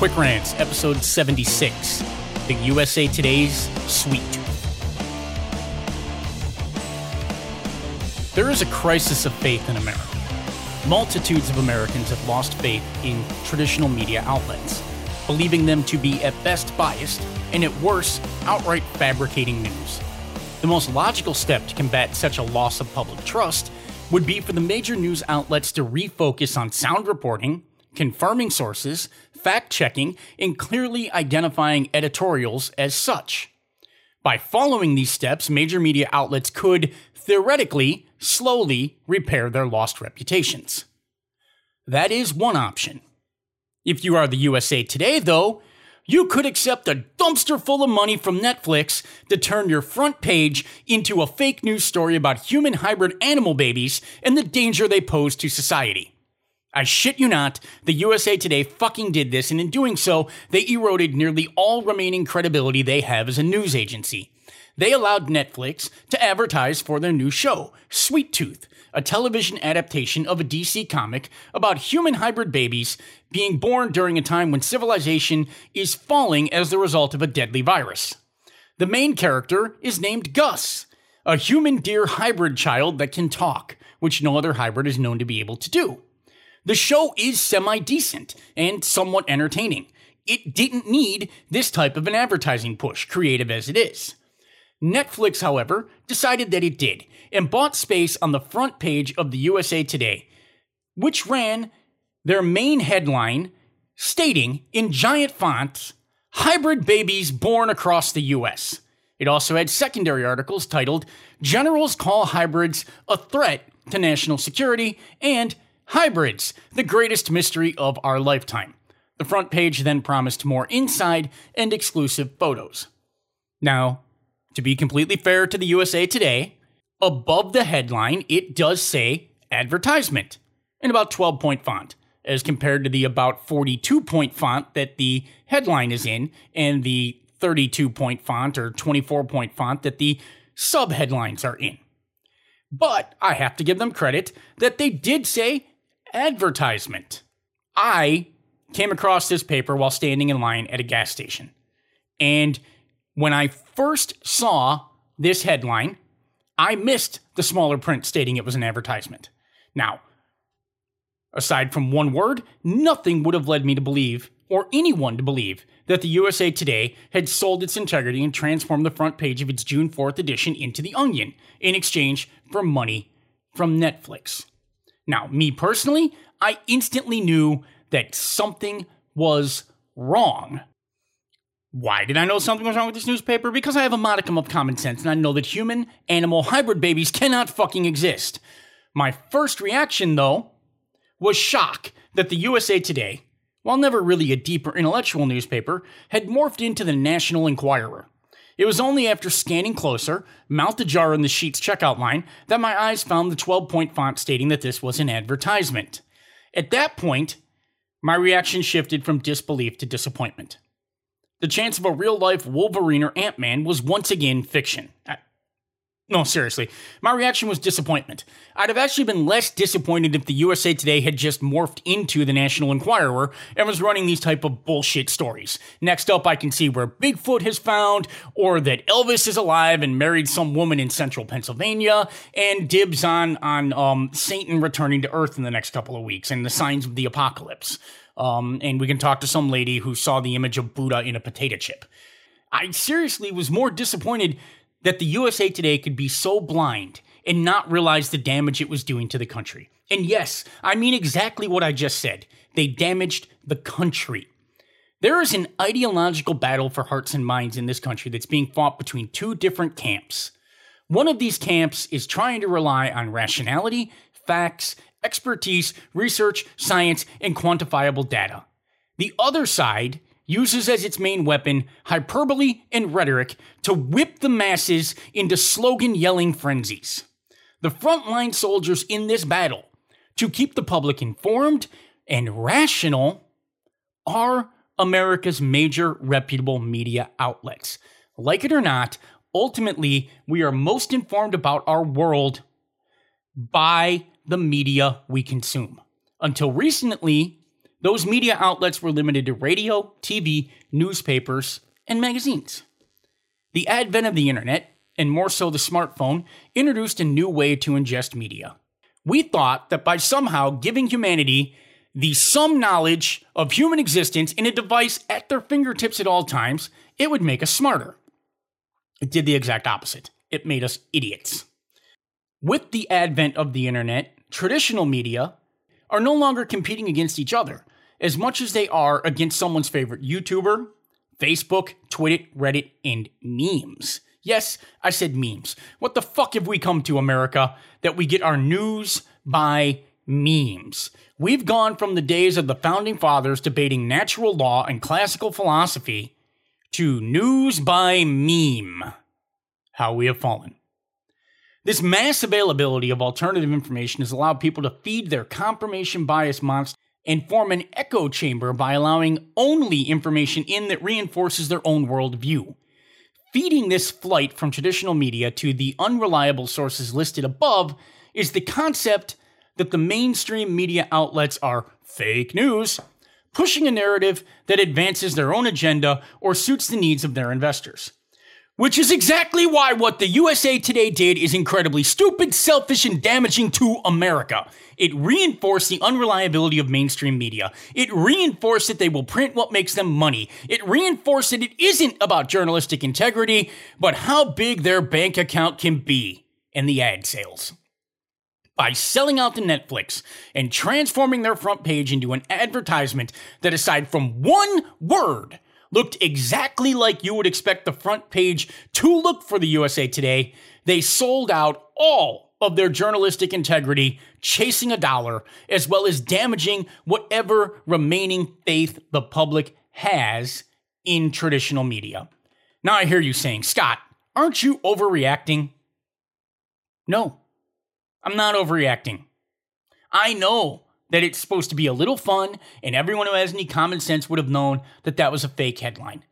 Quick Rants, episode 76 The USA Today's Tooth. There is a crisis of faith in America. Multitudes of Americans have lost faith in traditional media outlets, believing them to be at best biased and at worst outright fabricating news. The most logical step to combat such a loss of public trust would be for the major news outlets to refocus on sound reporting, confirming sources, fact checking, and clearly identifying editorials as such. By following these steps, major media outlets could, theoretically, slowly repair their lost reputations. That is one option. If you are the USA Today, though, you could accept a dumpster full of money from Netflix to turn your front page into a fake news story about human hybrid animal babies and the danger they pose to society. I shit you not, the USA Today fucking did this, and in doing so, they eroded nearly all remaining credibility they have as a news agency. They allowed Netflix to advertise for their new show, Sweet Tooth, a television adaptation of a DC comic about human hybrid babies being born during a time when civilization is falling as the result of a deadly virus. The main character is named Gus, a human deer hybrid child that can talk, which no other hybrid is known to be able to do. The show is semi decent and somewhat entertaining. It didn't need this type of an advertising push, creative as it is. Netflix, however, decided that it did and bought space on the front page of the USA Today, which ran their main headline stating in giant fonts hybrid babies born across the US. It also had secondary articles titled Generals Call Hybrids a Threat to National Security and Hybrids, the greatest mystery of our lifetime. The front page then promised more inside and exclusive photos. Now, to be completely fair to the USA Today, above the headline, it does say advertisement in about 12 point font, as compared to the about 42 point font that the headline is in and the 32 point font or 24 point font that the sub headlines are in. But I have to give them credit that they did say advertisement. I came across this paper while standing in line at a gas station. And when I first saw this headline, I missed the smaller print stating it was an advertisement. Now, aside from one word, nothing would have led me to believe, or anyone to believe, that the USA Today had sold its integrity and transformed the front page of its June 4th edition into The Onion in exchange for money from Netflix. Now, me personally, I instantly knew that something was wrong. Why did I know something was wrong with this newspaper? Because I have a modicum of common sense and I know that human animal hybrid babies cannot fucking exist. My first reaction, though, was shock that the USA Today, while never really a deeper intellectual newspaper, had morphed into the National Enquirer. It was only after scanning closer, mouth ajar in the Sheetz checkout line, that my eyes found the 12 point font stating that this was an advertisement. At that point, my reaction shifted from disbelief to disappointment. The chance of a real life Wolverine or Ant Man was once again fiction. No, seriously. My reaction was disappointment. I'd have actually been less disappointed if the USA Today had just morphed into the National Enquirer and was running these type of bullshit stories. Next up, I can see where Bigfoot has found, or that Elvis is alive and married some woman in central Pennsylvania, and dibs on on um, Satan returning to Earth in the next couple of weeks and the signs of the apocalypse. Um, and we can talk to some lady who saw the image of Buddha in a potato chip. I seriously was more disappointed that the USA Today could be so blind and not realize the damage it was doing to the country. And yes, I mean exactly what I just said. They damaged the country. There is an ideological battle for hearts and minds in this country that's being fought between two different camps. One of these camps is trying to rely on rationality, facts, expertise, research, science, and quantifiable data. The other side uses as its main weapon hyperbole and rhetoric to whip the masses into slogan yelling frenzies. The frontline soldiers in this battle, to keep the public informed and rational, are America's major reputable media outlets. Like it or not, ultimately, we are most informed about our world by the media we consume. Until recently, those media outlets were limited to radio, TV, newspapers, and magazines. The advent of the internet, and more so the smartphone, introduced a new way to ingest media. We thought that by somehow giving humanity the sum knowledge of human existence in a device at their fingertips at all times, it would make us smarter. It did the exact opposite. It made us idiots. With the advent of the internet, traditional media are no longer competing against each other as much as they are against someone's favorite YouTuber, Facebook, Twitter, Reddit, and memes. Yes, I said memes. What the fuck have we come to, America, that we get our news by memes? We've gone from the days of the founding fathers debating natural law and classical philosophy to news by meme. How we have fallen. This mass availability of alternative information has allowed people to feed their confirmation bias monster and form an echo chamber by allowing only information in that reinforces their own worldview. Feeding this flight from traditional media to the unreliable sources listed above is the concept that the mainstream media outlets are fake news, pushing a narrative that advances their own agenda or suits the needs of their investors. Which is exactly why what the USA Today did is incredibly stupid, selfish, and damaging to America. It reinforced the unreliability of mainstream media. It reinforced that they will print what makes them money. It reinforced that it isn't about journalistic integrity, but how big their bank account can be and the ad sales. By selling out to Netflix and transforming their front page into an advertisement that, aside from one word, looked exactly like you would expect the front page to look for the USA Today, they sold out all of their journalistic integrity, chasing a dollar, as well as damaging whatever remaining faith the public has in traditional media. Now I hear you saying, Scott, aren't you overreacting? No, I'm not overreacting. I know that it's supposed to be a little fun, and everyone who has any common sense would have known that that was a fake headline.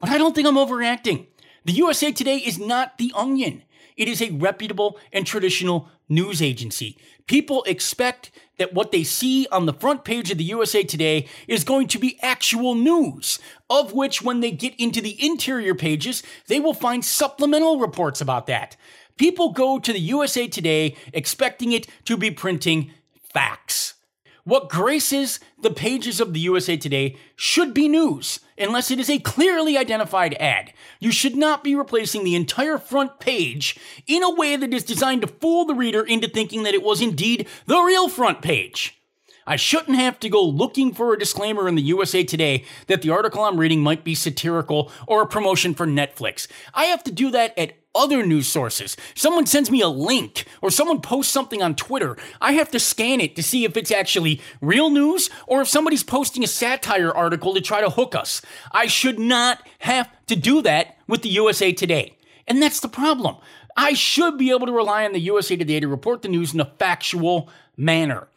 But I don't think I'm overreacting. The USA Today is not The Onion. It is a reputable and traditional news agency. People expect that what they see on the front page of the USA Today is going to be actual news, of which, when they get into the interior pages, they will find supplemental reports about that. People go to the USA Today expecting it to be printing facts. What graces the pages of the USA Today should be news, unless it is a clearly identified ad. You should not be replacing the entire front page in a way that is designed to fool the reader into thinking that it was indeed the real front page. I shouldn't have to go looking for a disclaimer in the USA Today that the article I'm reading might be satirical or a promotion for Netflix. I have to do that at other news sources. Someone sends me a link or someone posts something on Twitter. I have to scan it to see if it's actually real news or if somebody's posting a satire article to try to hook us. I should not have to do that with the USA Today. And that's the problem. I should be able to rely on the USA Today to report the news in a factual manner.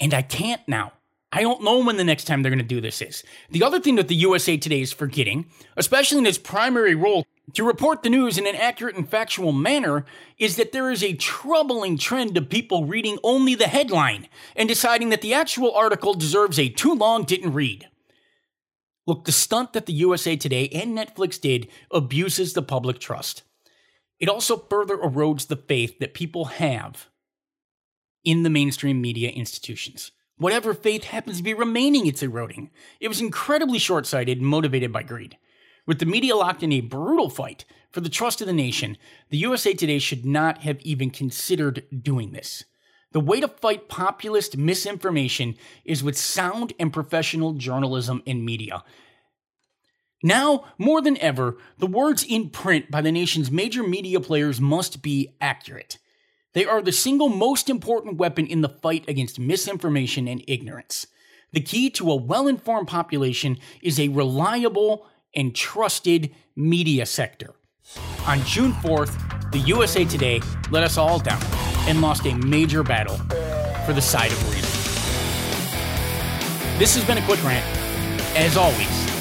And I can't now. I don't know when the next time they're going to do this is. The other thing that the USA Today is forgetting, especially in its primary role to report the news in an accurate and factual manner is that there is a troubling trend of people reading only the headline and deciding that the actual article deserves a too long didn't read. Look, the stunt that the USA Today and Netflix did abuses the public trust. It also further erodes the faith that people have in the mainstream media institutions. Whatever faith happens to be remaining, it's eroding. It was incredibly short sighted and motivated by greed. With the media locked in a brutal fight for the trust of the nation, the USA Today should not have even considered doing this. The way to fight populist misinformation is with sound and professional journalism and media. Now, more than ever, the words in print by the nation's major media players must be accurate. They are the single most important weapon in the fight against misinformation and ignorance. The key to a well informed population is a reliable and trusted media sector. On June 4th, the USA Today let us all down and lost a major battle for the side of reason. This has been a quick rant. As always,